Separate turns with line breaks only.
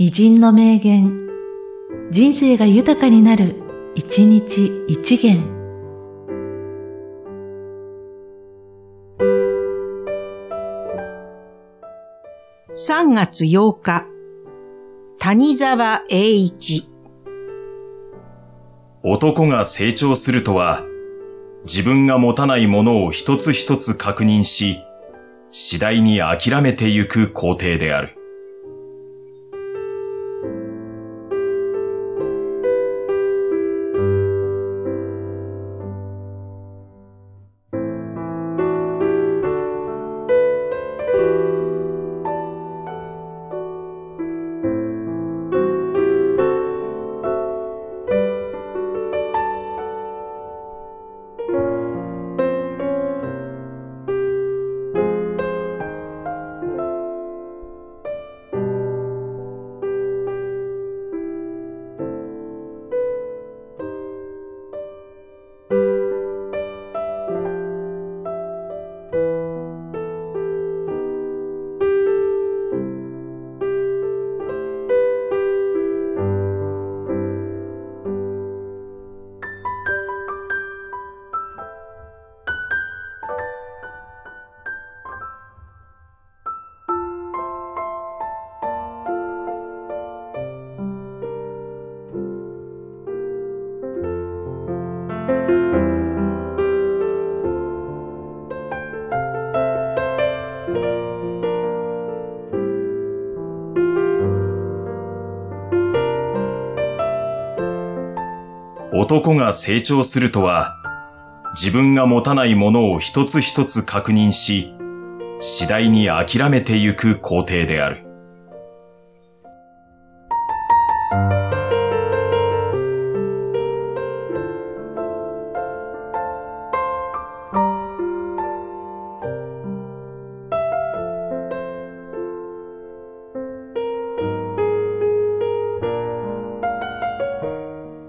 偉人の名言、人生が豊かになる、一日一元。
3月8日、谷沢栄一。
男が成長するとは、自分が持たないものを一つ一つ確認し、次第に諦めてゆく工程である。男が成長するとは、自分が持たないものを一つ一つ確認し、次第に諦めてゆく工程である。